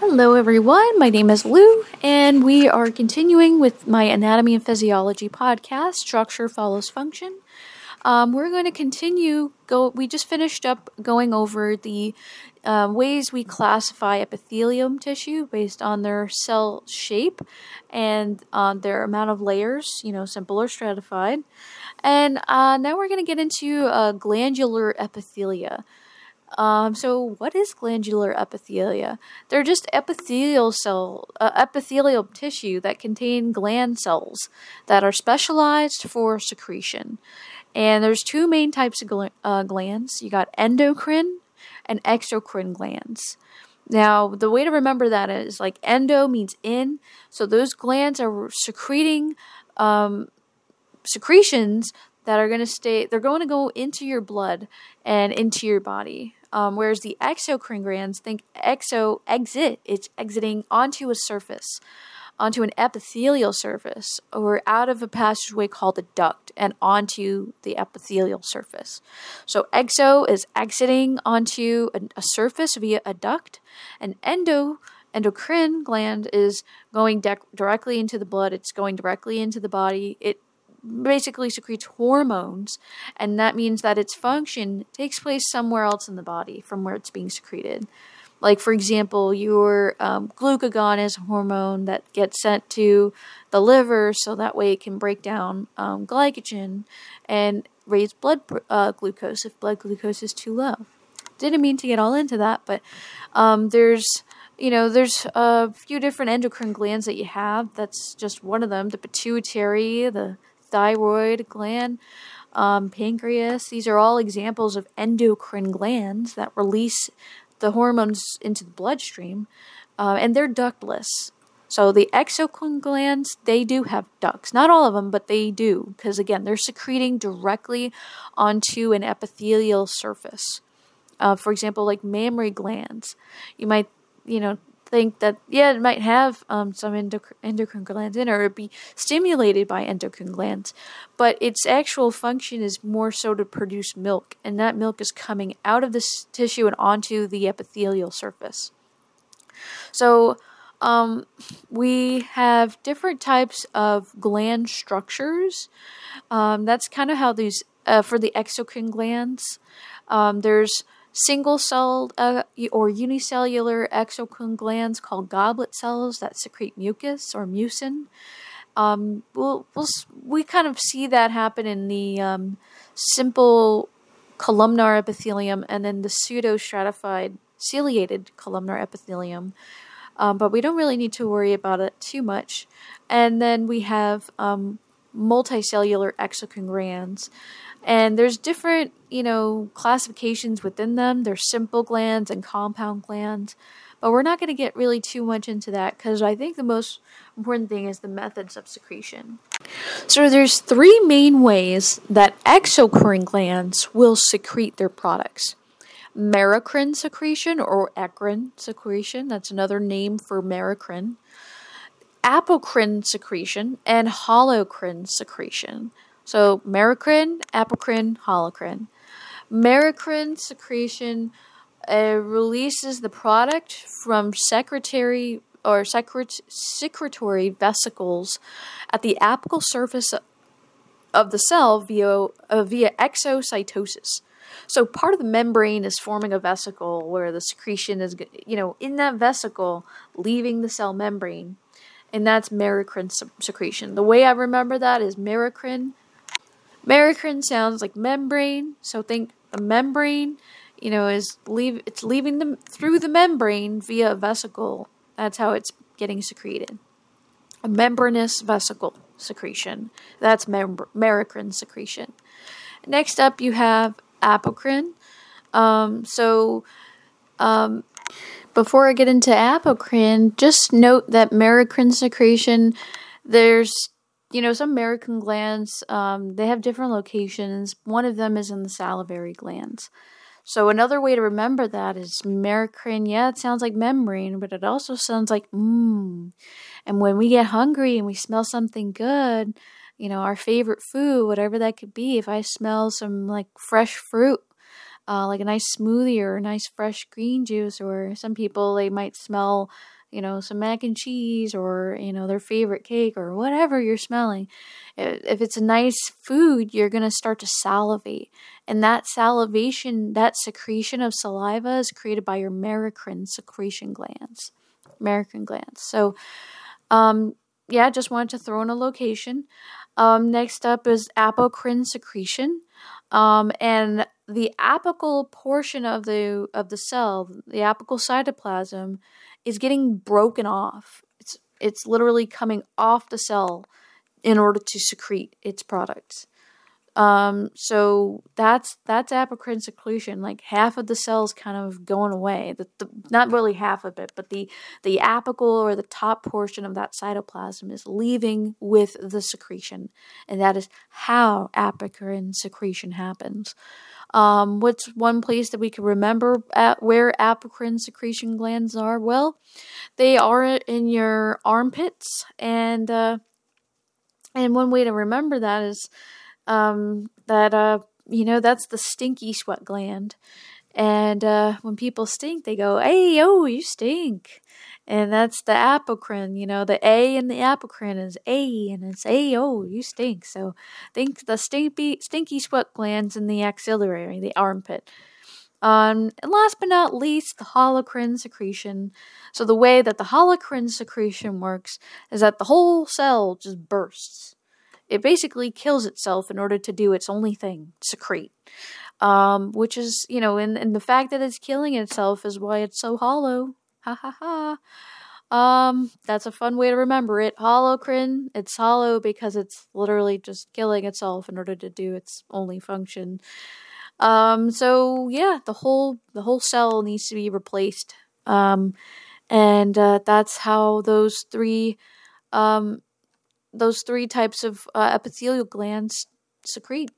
Hello, everyone. My name is Lou, and we are continuing with my Anatomy and Physiology podcast. Structure follows function. Um, we're going to continue. Go. We just finished up going over the uh, ways we classify epithelium tissue based on their cell shape and on their amount of layers. You know, simple or stratified. And uh, now we're going to get into uh, glandular epithelia. Um, so, what is glandular epithelia? They're just epithelial cell, uh, epithelial tissue that contain gland cells that are specialized for secretion. And there's two main types of gl- uh, glands. You got endocrine and exocrine glands. Now, the way to remember that is like endo means in, so those glands are secreting um, secretions that are going to stay. They're going to go into your blood and into your body. Um, whereas the exocrine glands, think exo exit, it's exiting onto a surface, onto an epithelial surface, or out of a passageway called a duct and onto the epithelial surface. So exo is exiting onto a, a surface via a duct, and endo endocrine gland is going de- directly into the blood. It's going directly into the body. It basically secretes hormones, and that means that its function takes place somewhere else in the body from where it's being secreted. Like, for example, your um, glucagon is a hormone that gets sent to the liver so that way it can break down um, glycogen and raise blood uh, glucose if blood glucose is too low. Didn't mean to get all into that, but um, there's you know, there's a few different endocrine glands that you have. That's just one of them. The pituitary, the thyroid gland, um, pancreas. These are all examples of endocrine glands that release the hormones into the bloodstream, uh, and they're ductless. So the exocrine glands, they do have ducts. Not all of them, but they do, because again, they're secreting directly onto an epithelial surface. Uh, for example, like mammary glands, you might, you know, think that yeah it might have um, some endoc- endocrine glands in it or be stimulated by endocrine glands. But its actual function is more so to produce milk and that milk is coming out of this tissue and onto the epithelial surface. So um, we have different types of gland structures. Um, that's kind of how these uh, for the exocrine glands um, there's single celled uh, or unicellular exocrine glands called goblet cells that secrete mucus or mucin. Um, we'll, we'll, we kind of see that happen in the um, simple columnar epithelium and then the pseudo stratified ciliated columnar epithelium. Um, but we don't really need to worry about it too much. And then we have um, multicellular exocrine glands. And there's different, you know, classifications within them. There's simple glands and compound glands. But we're not going to get really too much into that because I think the most important thing is the methods of secretion. So there's three main ways that exocrine glands will secrete their products. Merocrine secretion or eccrine secretion, that's another name for merocrine. Apocrine secretion and holocrine secretion. So merocrine, apocrine, holocrine. Merocrine secretion uh, releases the product from secretory or secret- secretory vesicles at the apical surface of the cell via uh, via exocytosis. So part of the membrane is forming a vesicle where the secretion is, you know, in that vesicle, leaving the cell membrane, and that's merocrine secretion. The way I remember that is merocrine Merocrine sounds like membrane, so think the membrane, you know, is leave it's leaving them through the membrane via a vesicle. That's how it's getting secreted. A membranous vesicle secretion. That's mem- merocrine secretion. Next up, you have apocrine. Um, so, um, before I get into apocrine, just note that merocrine secretion, there's you know, some merocrine glands, um, they have different locations. One of them is in the salivary glands. So another way to remember that is merocrine. Yeah, it sounds like membrane, but it also sounds like mmm. And when we get hungry and we smell something good, you know, our favorite food, whatever that could be, if I smell some like fresh fruit, uh, like a nice smoothie or a nice fresh green juice, or some people they might smell, you know, some mac and cheese or you know their favorite cake or whatever you're smelling. If it's a nice food, you're gonna start to salivate, and that salivation, that secretion of saliva, is created by your merocrine secretion glands, merocrine glands. So, um, yeah, just wanted to throw in a location. Um, next up is apocrine secretion. Um, and the apical portion of the of the cell, the apical cytoplasm, is getting broken off. It's it's literally coming off the cell in order to secrete its products. Um, so that's that's apocrine secretion. Like half of the cells kind of going away. The, the, not really half of it, but the the apical or the top portion of that cytoplasm is leaving with the secretion, and that is how apocrine secretion happens. Um, what's one place that we can remember where apocrine secretion glands are? Well, they are in your armpits, and uh, and one way to remember that is um, that uh, you know that's the stinky sweat gland, and uh, when people stink, they go, "Hey, oh, you stink," and that's the apocrine. You know, the A in the apocrine is A, and it's A, oh, you stink. So think the stinky stinky sweat glands in the axillary, the armpit. Um, and last but not least, the holocrine secretion. So the way that the holocrine secretion works is that the whole cell just bursts it basically kills itself in order to do its only thing, secrete. Um, which is, you know, and, and the fact that it's killing itself is why it's so hollow. Ha ha ha. Um, that's a fun way to remember it. Holocrine, it's hollow because it's literally just killing itself in order to do its only function. Um, so yeah, the whole the whole cell needs to be replaced. Um, and uh, that's how those three um, those three types of uh, epithelial glands secrete.